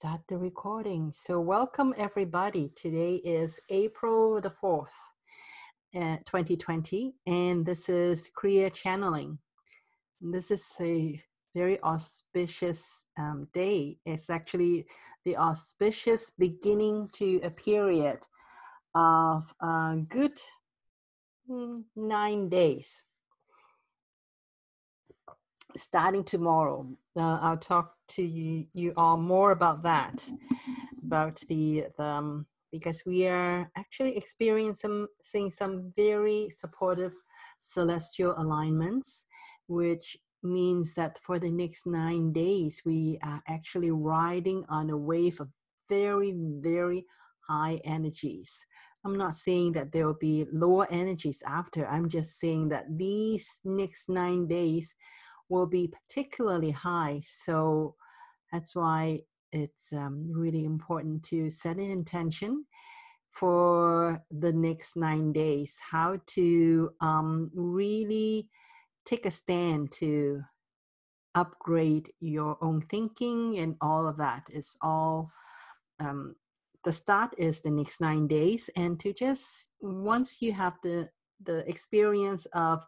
start the recording. So, welcome everybody. Today is April the 4th, uh, 2020, and this is Kriya Channeling. This is a very auspicious um, day. It's actually the auspicious beginning to a period of good mm, nine days starting tomorrow. Uh, I'll talk to you, you all more about that, about the, the um, because we are actually experiencing some, some very supportive celestial alignments, which means that for the next nine days, we are actually riding on a wave of very, very high energies. I'm not saying that there will be lower energies after. I'm just saying that these next nine days will be particularly high. So that's why it's um, really important to set an intention for the next nine days, how to um, really take a stand to upgrade your own thinking and all of that is all um, the start is the next nine days and to just once you have the the experience of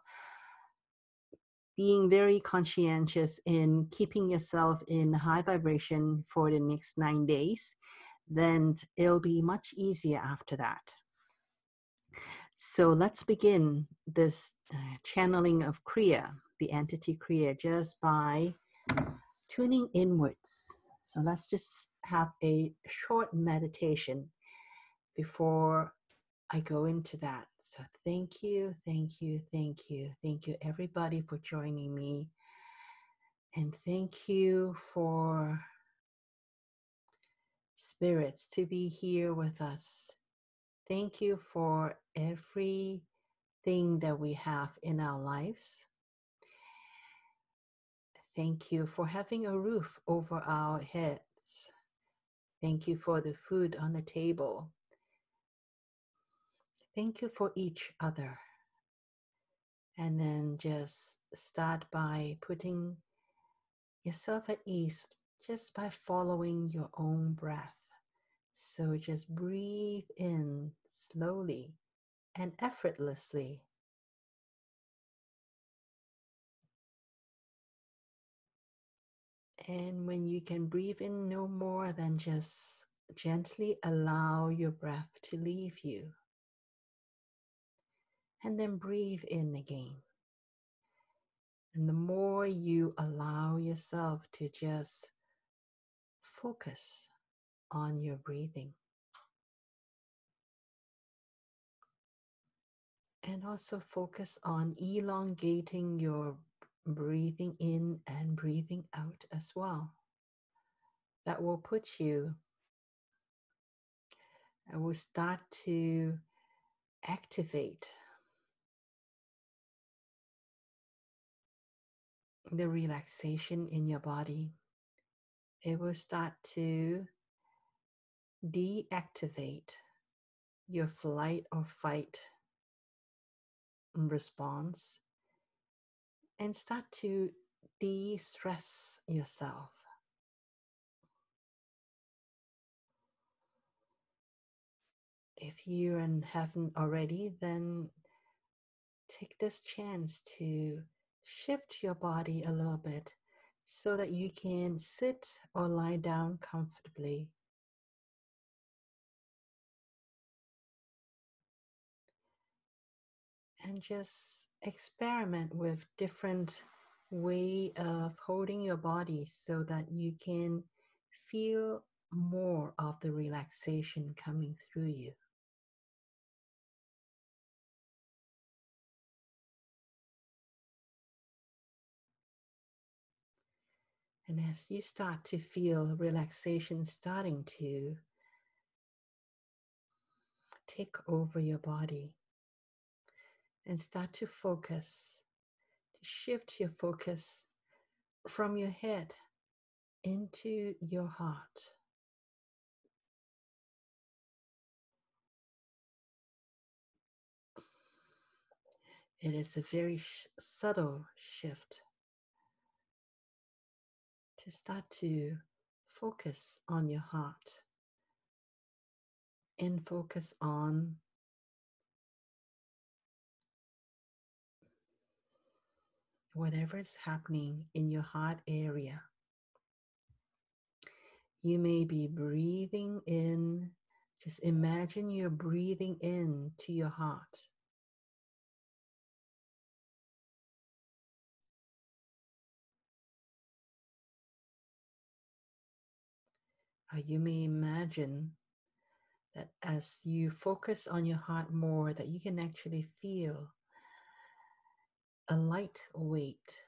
being very conscientious in keeping yourself in high vibration for the next nine days, then it'll be much easier after that. So let's begin this uh, channeling of Kriya, the entity Kriya, just by tuning inwards. So let's just have a short meditation before I go into that. So thank you, thank you, thank you, thank you, everybody, for joining me. And thank you for spirits to be here with us. Thank you for everything that we have in our lives. Thank you for having a roof over our heads. Thank you for the food on the table. Thank you for each other. And then just start by putting yourself at ease just by following your own breath. So just breathe in slowly and effortlessly. And when you can breathe in no more than just gently allow your breath to leave you and then breathe in again. And the more you allow yourself to just focus on your breathing, and also focus on elongating your breathing in and breathing out as well. That will put you, I will start to activate the relaxation in your body, it will start to deactivate your flight or fight response and start to de stress yourself. If you haven't already, then take this chance to shift your body a little bit so that you can sit or lie down comfortably. And just experiment with different way of holding your body so that you can feel more of the relaxation coming through you. And as you start to feel relaxation starting to take over your body and start to focus, to shift your focus from your head into your heart. It is a very sh- subtle shift to start to focus on your heart and focus on whatever is happening in your heart area. You may be breathing in, just imagine you're breathing in to your heart. Or you may imagine that as you focus on your heart more, that you can actually feel a light weight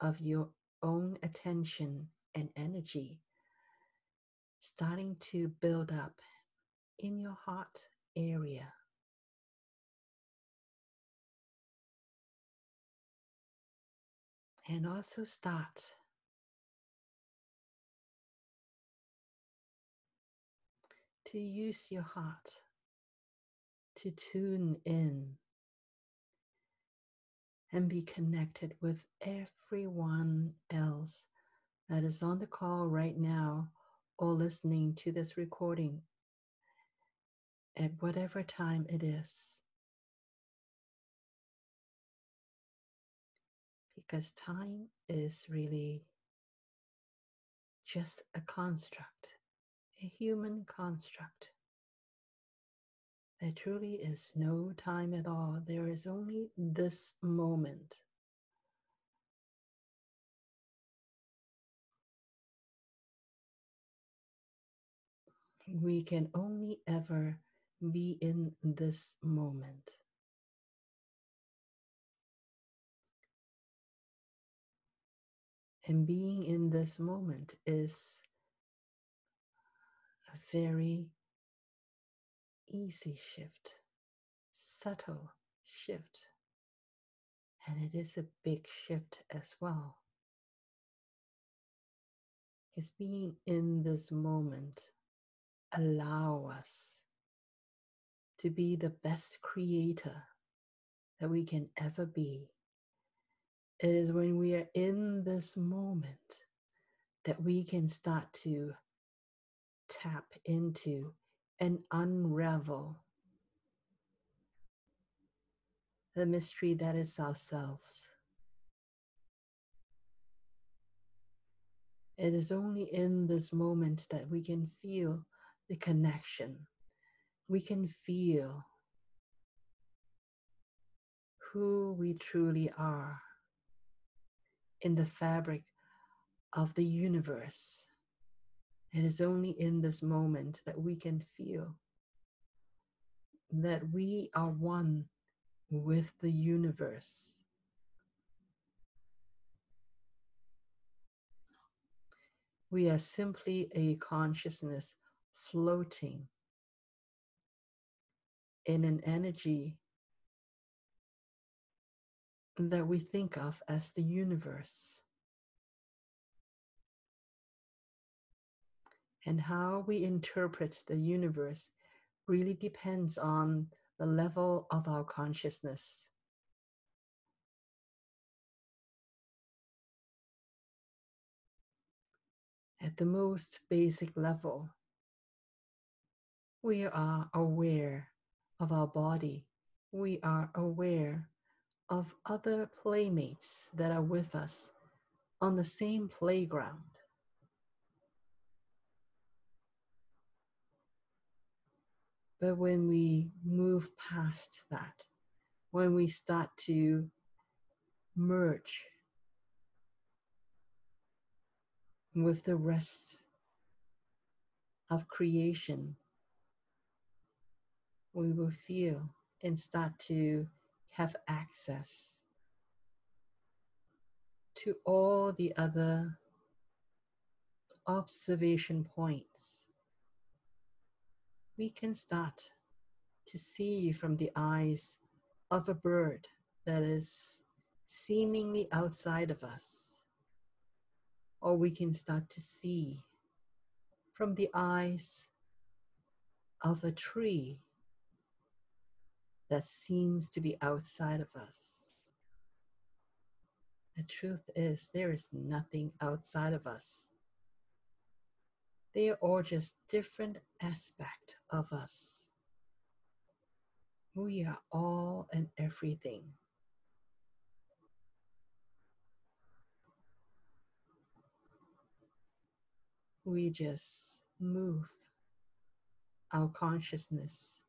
of your own attention and energy starting to build up in your heart area. And also start to use your heart to tune in and be connected with everyone else that is on the call right now or listening to this recording at whatever time it is. Because time is really just a construct, a human construct. There truly is no time at all. There is only this moment. We can only ever be in this moment. And being in this moment is a very easy shift, subtle shift, and it is a big shift as well. Because being in this moment allow us to be the best creator that we can ever be. It is when we are in this moment that we can start to tap into and unravel the mystery that is ourselves. It is only in this moment that we can feel the connection. We can feel who we truly are in the fabric of the universe. It is only in this moment that we can feel that we are one with the universe. We are simply a consciousness floating in an energy that we think of as the universe. And how we interpret the universe really depends on the level of our consciousness. At the most basic level, we are aware of our body. We are aware of other playmates that are with us on the same playground. But when we move past that, when we start to merge with the rest of creation, we will feel and start to have access to all the other observation points. We can start to see from the eyes of a bird that is seemingly outside of us. Or we can start to see from the eyes of a tree that seems to be outside of us. The truth is, there is nothing outside of us. They are just different aspect of us. We are all and everything. We just move our consciousness,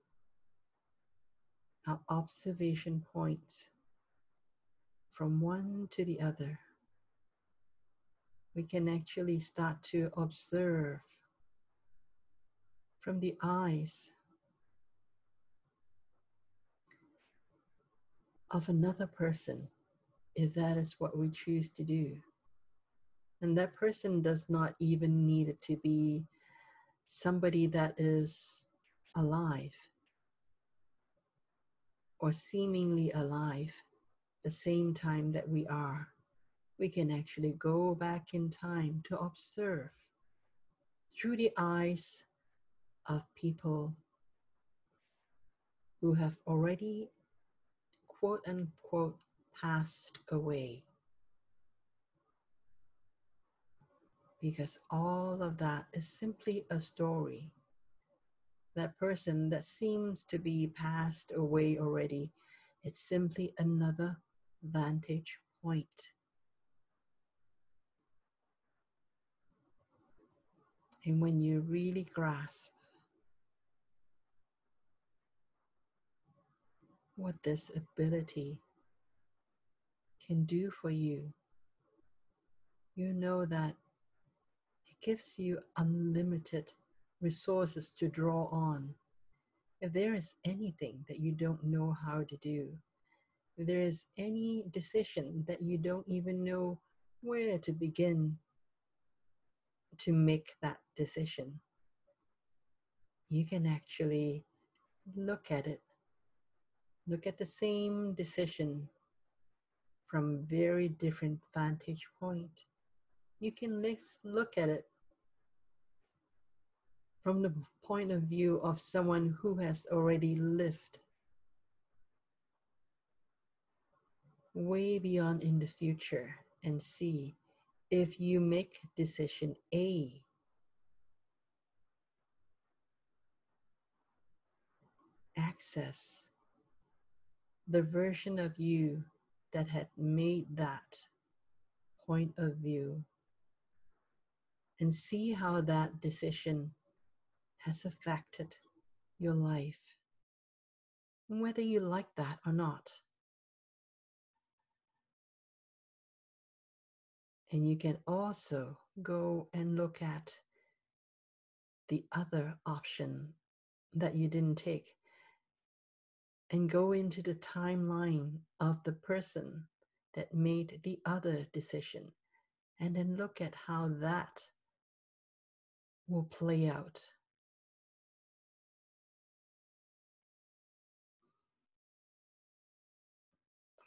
our observation point from one to the other. We can actually start to observe from the eyes of another person if that is what we choose to do. And that person does not even need it to be somebody that is alive or seemingly alive the same time that we are. We can actually go back in time to observe through the eyes of people who have already quote unquote passed away. Because all of that is simply a story. That person that seems to be passed away already, it's simply another vantage point. And when you really grasp what this ability can do for you, you know that it gives you unlimited resources to draw on. If there is anything that you don't know how to do, if there is any decision that you don't even know where to begin to make that decision, you can actually look at it look at the same decision from very different vantage point. You can look at it from the point of view of someone who has already lived way beyond in the future and see if you make decision A access the version of you that had made that point of view and see how that decision has affected your life, whether you like that or not. And you can also go and look at the other option that you didn't take and go into the timeline of the person that made the other decision and then look at how that will play out.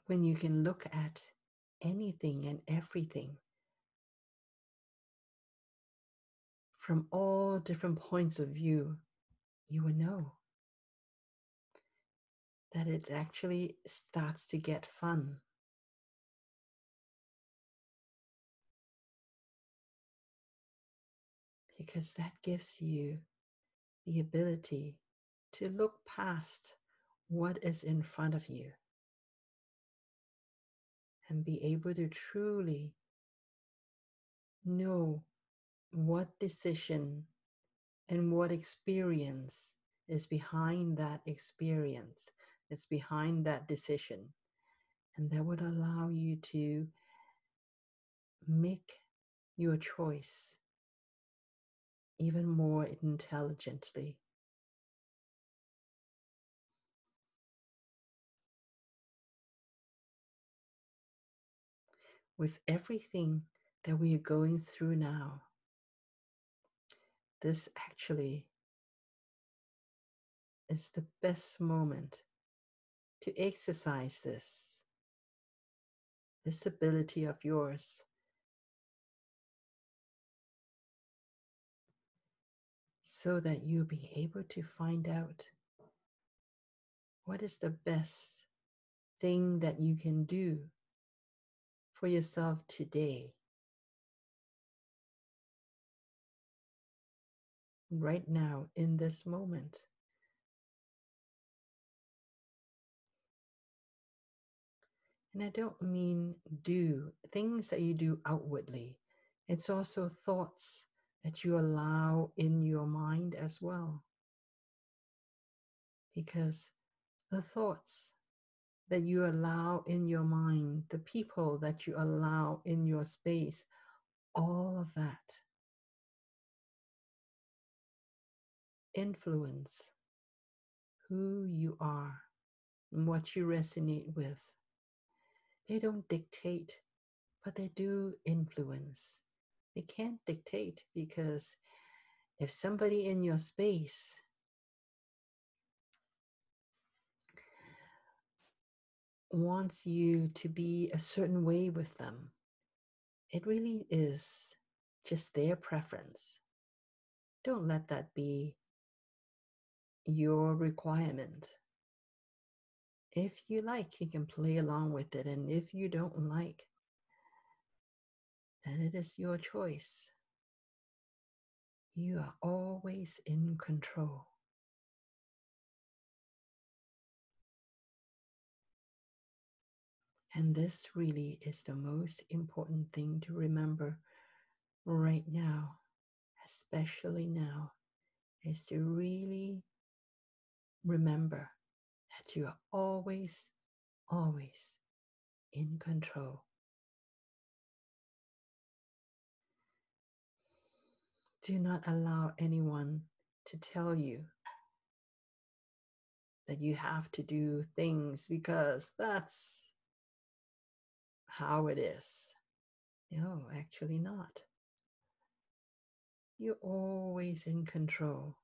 When you can look at anything and everything from all different points of view, you will know that it actually starts to get fun. Because that gives you the ability to look past what is in front of you and be able to truly know what decision and what experience is behind that experience that's behind that decision. And that would allow you to make your choice even more intelligently. With everything that we are going through now, this actually is the best moment to exercise this, this ability of yours. So that you'll be able to find out what is the best thing that you can do for yourself today. right now in this moment. And I don't mean do things that you do outwardly, it's also thoughts that you allow in your mind as well. Because the thoughts that you allow in your mind, the people that you allow in your space, all of that influence who you are and what you resonate with. They don't dictate, but they do influence. They can't dictate because if somebody in your space wants you to be a certain way with them, it really is just their preference. Don't let that be your requirement. If you like, you can play along with it. And if you don't like, then it is your choice. You are always in control. And this really is the most important thing to remember right now, especially now, is to really remember that you are always, always in control. Do not allow anyone to tell you that you have to do things because that's how it is. No, actually not. You're always in control.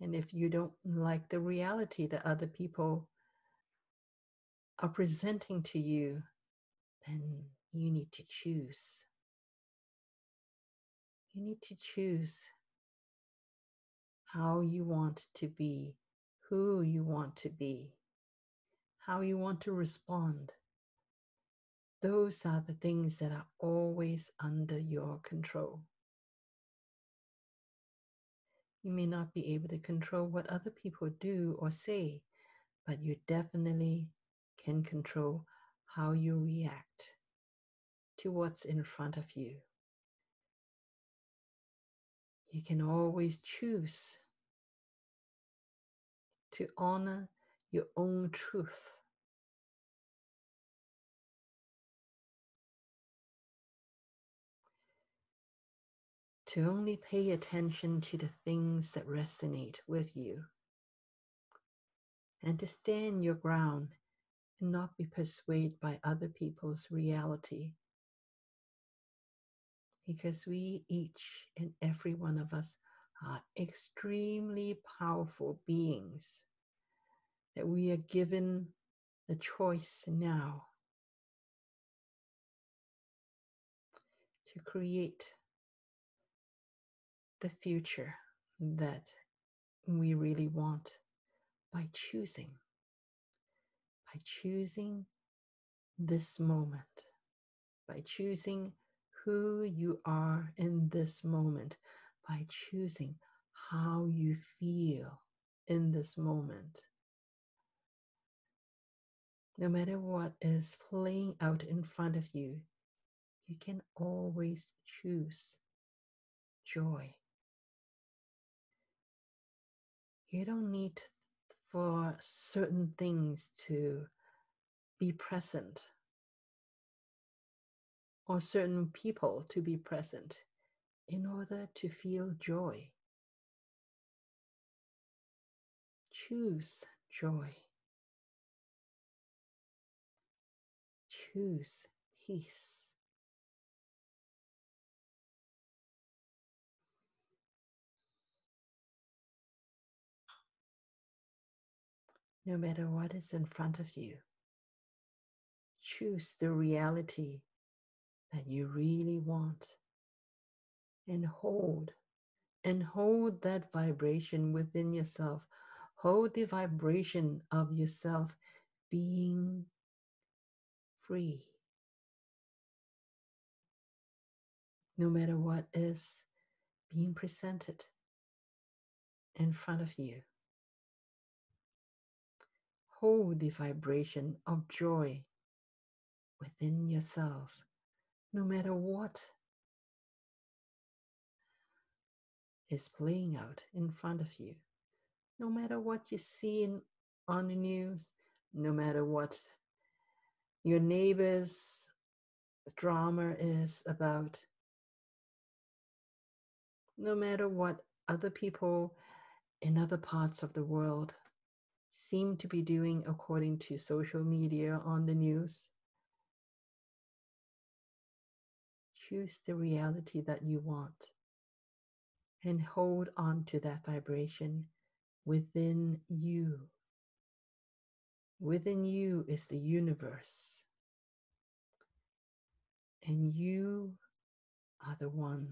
And if you don't like the reality that other people are presenting to you, then you need to choose. You need to choose how you want to be, who you want to be, how you want to respond. Those are the things that are always under your control. You may not be able to control what other people do or say, but you definitely can control how you react to what's in front of you. You can always choose to honor your own truth to only pay attention to the things that resonate with you and to stand your ground and not be persuaded by other people's reality. Because we each and every one of us are extremely powerful beings that we are given the choice now to create the future that we really want by choosing, by choosing this moment, by choosing who you are in this moment, by choosing how you feel in this moment. No matter what is playing out in front of you, you can always choose joy. You don't need for certain things to be present or certain people to be present in order to feel joy. Choose joy. Choose peace. No matter what is in front of you. Choose the reality that you really want and hold and hold that vibration within yourself. Hold the vibration of yourself being free. No matter what is being presented in front of you. Hold the vibration of joy within yourself, no matter what is playing out in front of you, no matter what you see in, on the news, no matter what your neighbor's drama is about, no matter what other people in other parts of the world seem to be doing according to social media on the news. Choose the reality that you want and hold on to that vibration within you. Within you is the universe. And you are the one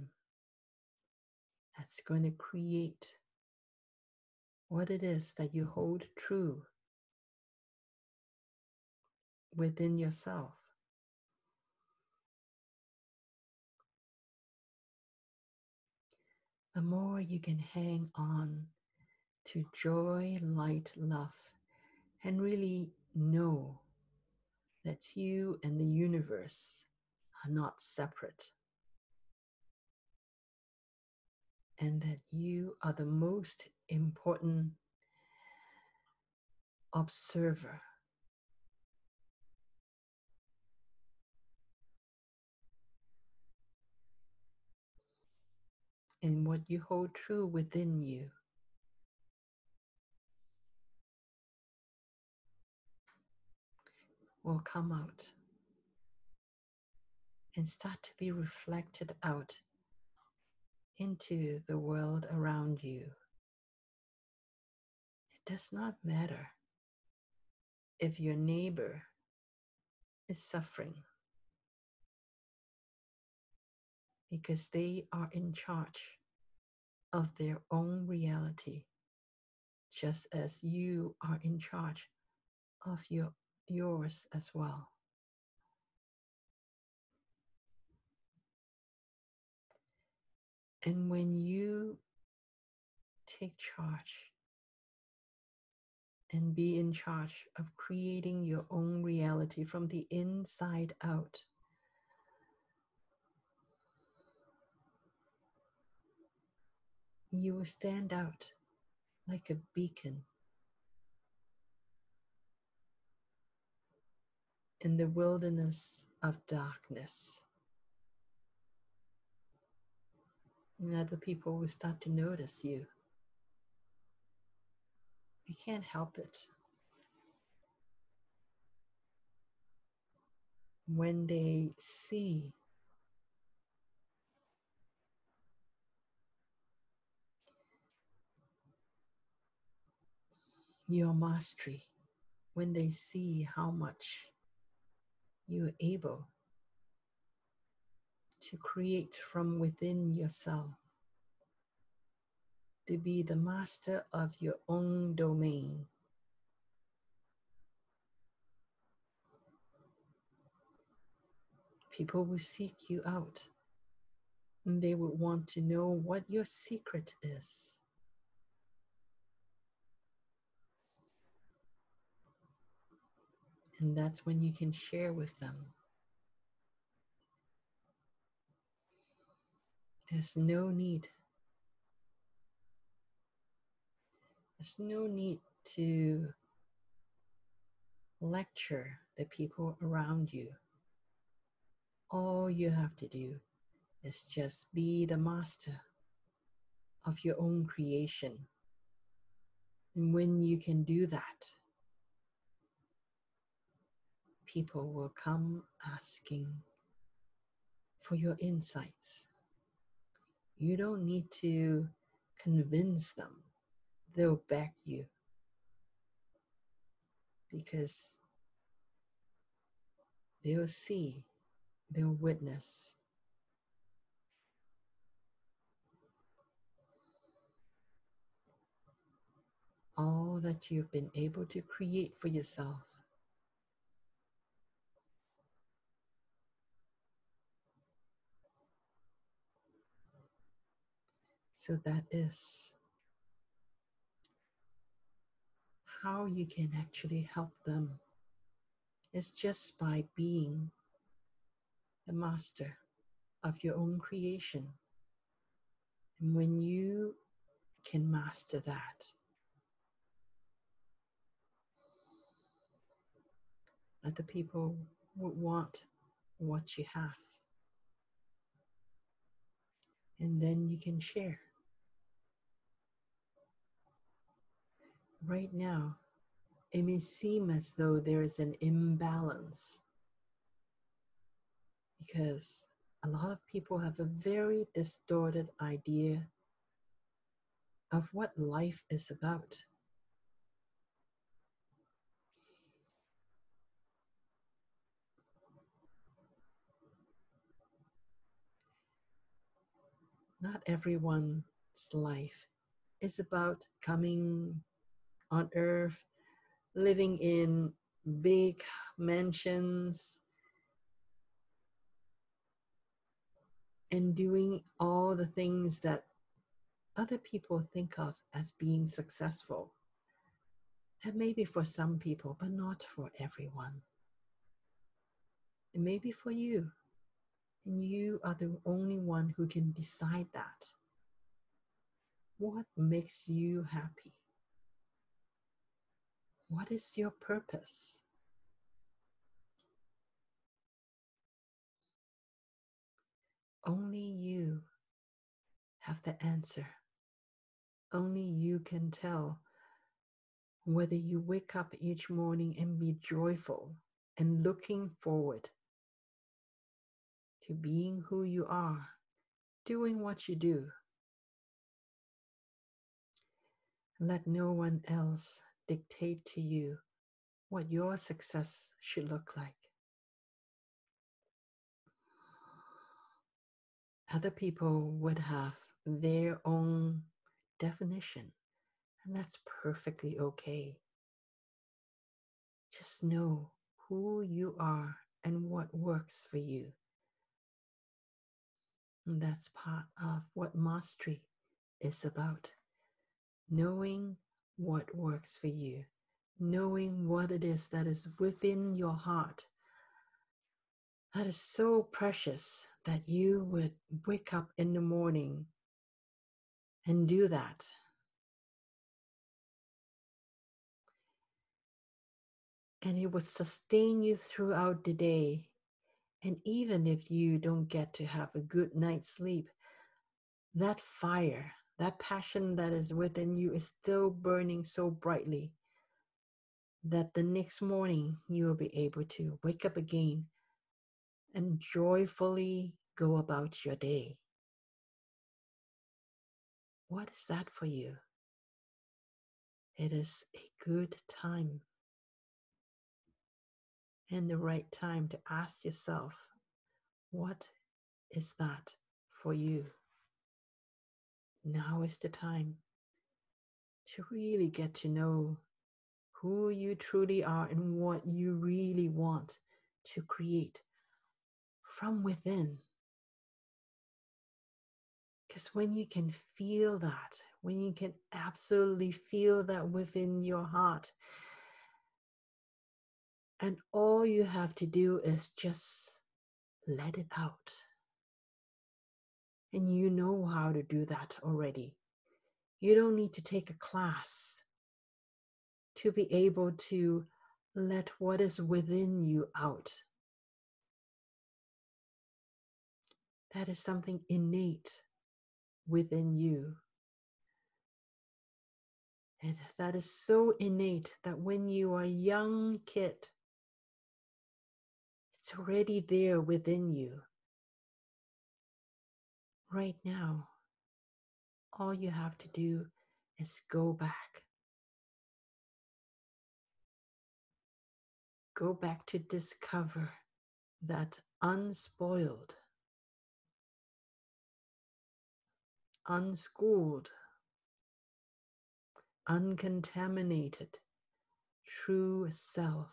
that's going to create what it is that you hold true within yourself. The more you can hang on to joy, light, love, and really know that you and the universe are not separate. And that you are the most important observer. In what you hold true within you. will come out and start to be reflected out into the world around you. It does not matter if your neighbor is suffering because they are in charge of their own reality, just as you are in charge of your yours as well. And when you take charge and be in charge of creating your own reality from the inside out, you will stand out like a beacon in the wilderness of darkness. And other people will start to notice you. You can't help it. When they see your mastery, when they see how much you're able to create from within yourself, to be the master of your own domain. People will seek you out and they will want to know what your secret is. And that's when you can share with them. There's no need. There's no need to lecture the people around you. All you have to do is just be the master of your own creation. And when you can do that, people will come asking for your insights. You don't need to convince them, they'll back you because they'll see, they'll witness. All that you've been able to create for yourself. So that is how you can actually help them is just by being the master of your own creation. And when you can master that, other people would want what you have. And then you can share. Right now, it may seem as though there is an imbalance because a lot of people have a very distorted idea of what life is about. Not everyone's life is about coming on earth, living in big mansions, and doing all the things that other people think of as being successful. That may be for some people, but not for everyone. It may be for you, and you are the only one who can decide that. What makes you happy? What is your purpose? Only you have the answer. Only you can tell whether you wake up each morning and be joyful and looking forward to being who you are, doing what you do. Let no one else dictate to you what your success should look like. Other people would have their own definition, and that's perfectly okay. Just know who you are and what works for you. And that's part of what mastery is about knowing what works for you, knowing what it is that is within your heart. That is so precious that you would wake up in the morning and do that. And it would sustain you throughout the day. And even if you don't get to have a good night's sleep, that fire that passion that is within you is still burning so brightly that the next morning you will be able to wake up again and joyfully go about your day. What is that for you? It is a good time and the right time to ask yourself, what is that for you? Now is the time to really get to know who you truly are and what you really want to create from within. Because when you can feel that, when you can absolutely feel that within your heart, and all you have to do is just let it out. And you know how to do that already. You don't need to take a class to be able to let what is within you out. That is something innate within you. And that is so innate that when you are a young kid, it's already there within you right now, all you have to do is go back. Go back to discover that unspoiled, unschooled, uncontaminated true self,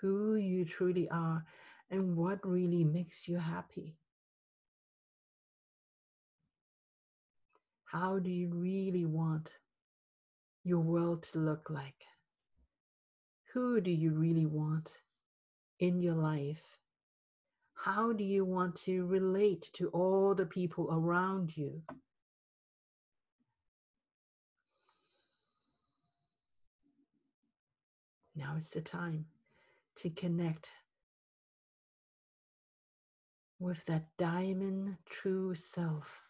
who you truly are, and what really makes you happy. How do you really want your world to look like? Who do you really want in your life? How do you want to relate to all the people around you? Now is the time to connect with that diamond true self.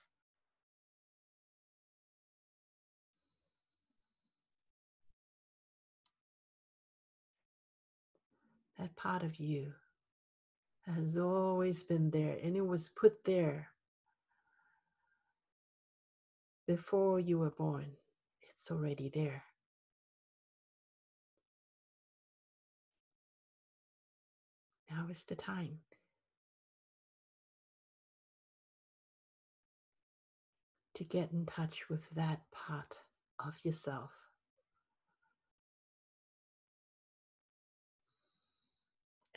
That part of you has always been there and it was put there before you were born. It's already there. Now is the time. To get in touch with that part of yourself.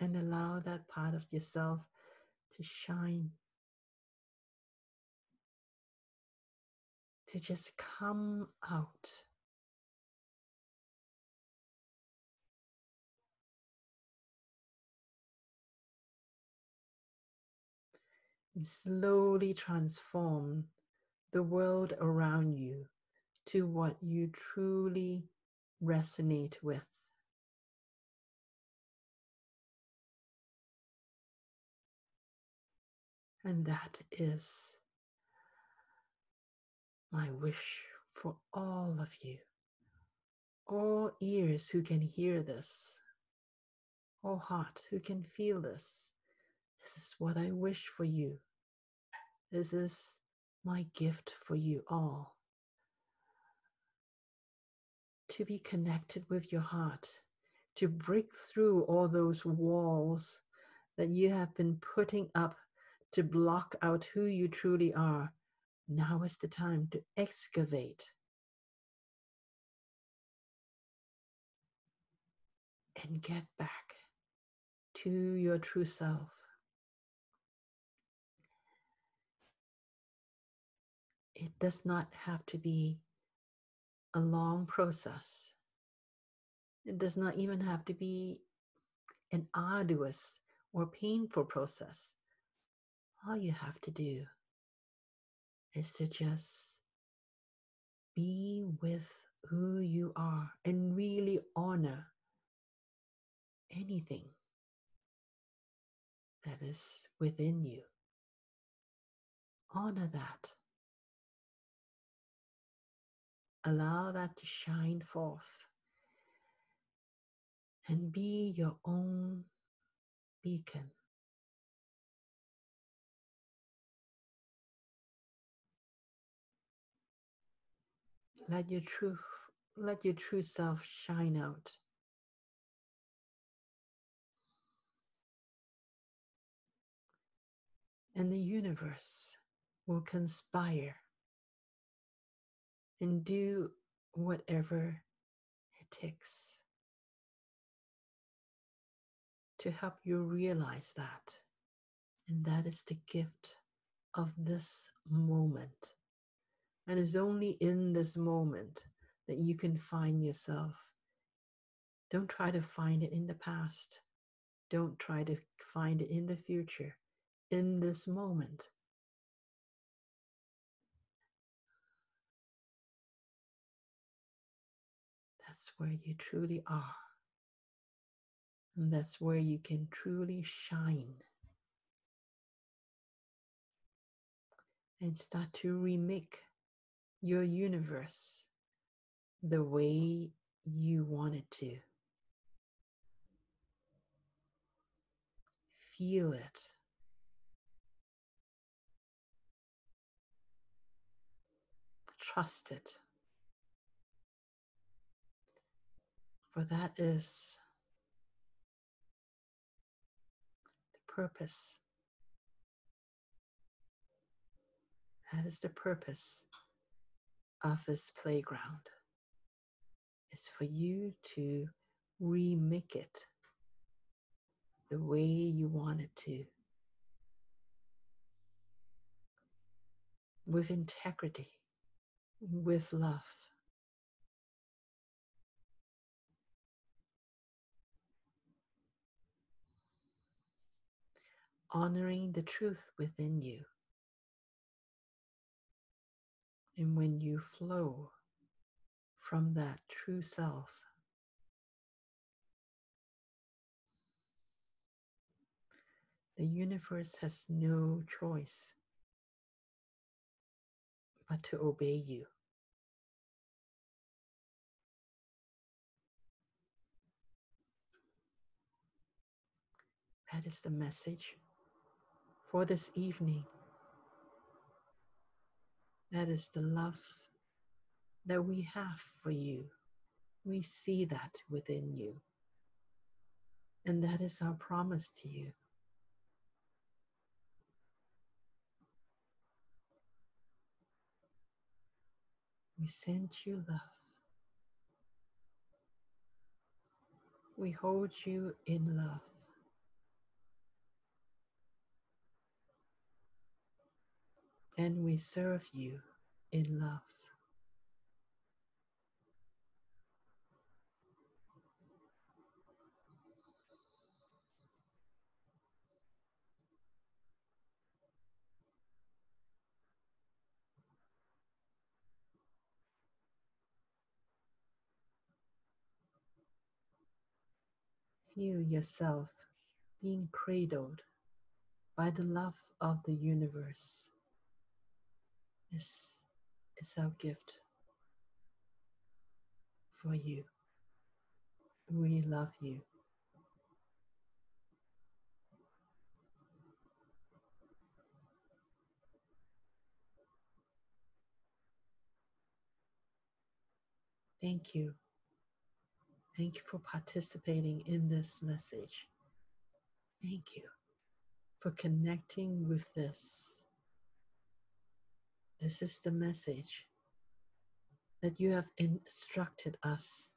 And allow that part of yourself to shine. To just come out. and slowly transform the world around you to what you truly resonate with. And that is my wish for all of you, all ears who can hear this, all heart who can feel this. This is what I wish for you. This is my gift for you all. To be connected with your heart, to break through all those walls that you have been putting up to block out who you truly are. Now is the time to excavate and get back to your true self. it does not have to be a long process. It does not even have to be an arduous or painful process. All you have to do is to just be with who you are and really honor anything that is within you. Honor that. Allow that to shine forth and be your own beacon. Let your truth, let your true self shine out. And the universe will conspire and do whatever it takes to help you realize that. And that is the gift of this moment. And it's only in this moment that you can find yourself. Don't try to find it in the past. Don't try to find it in the future. In this moment, that's where you truly are. And that's where you can truly shine. And start to remake your universe the way you want it to. Feel it. Trust it. For that is the purpose. That is the purpose Arthur's playground is for you to remake it the way you want it to, with integrity, with love. Honoring the truth within you. And when you flow from that true self, the universe has no choice but to obey you. That is the message for this evening. That is the love that we have for you. We see that within you. And that is our promise to you. We send you love. We hold you in love. And we serve you in love. Feel yourself being cradled by the love of the universe. This is our gift for you. We love you. Thank you. Thank you for participating in this message. Thank you for connecting with this. This is the message that you have instructed us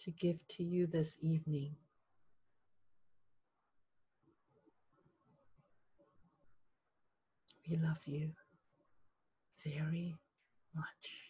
to give to you this evening. We love you very much.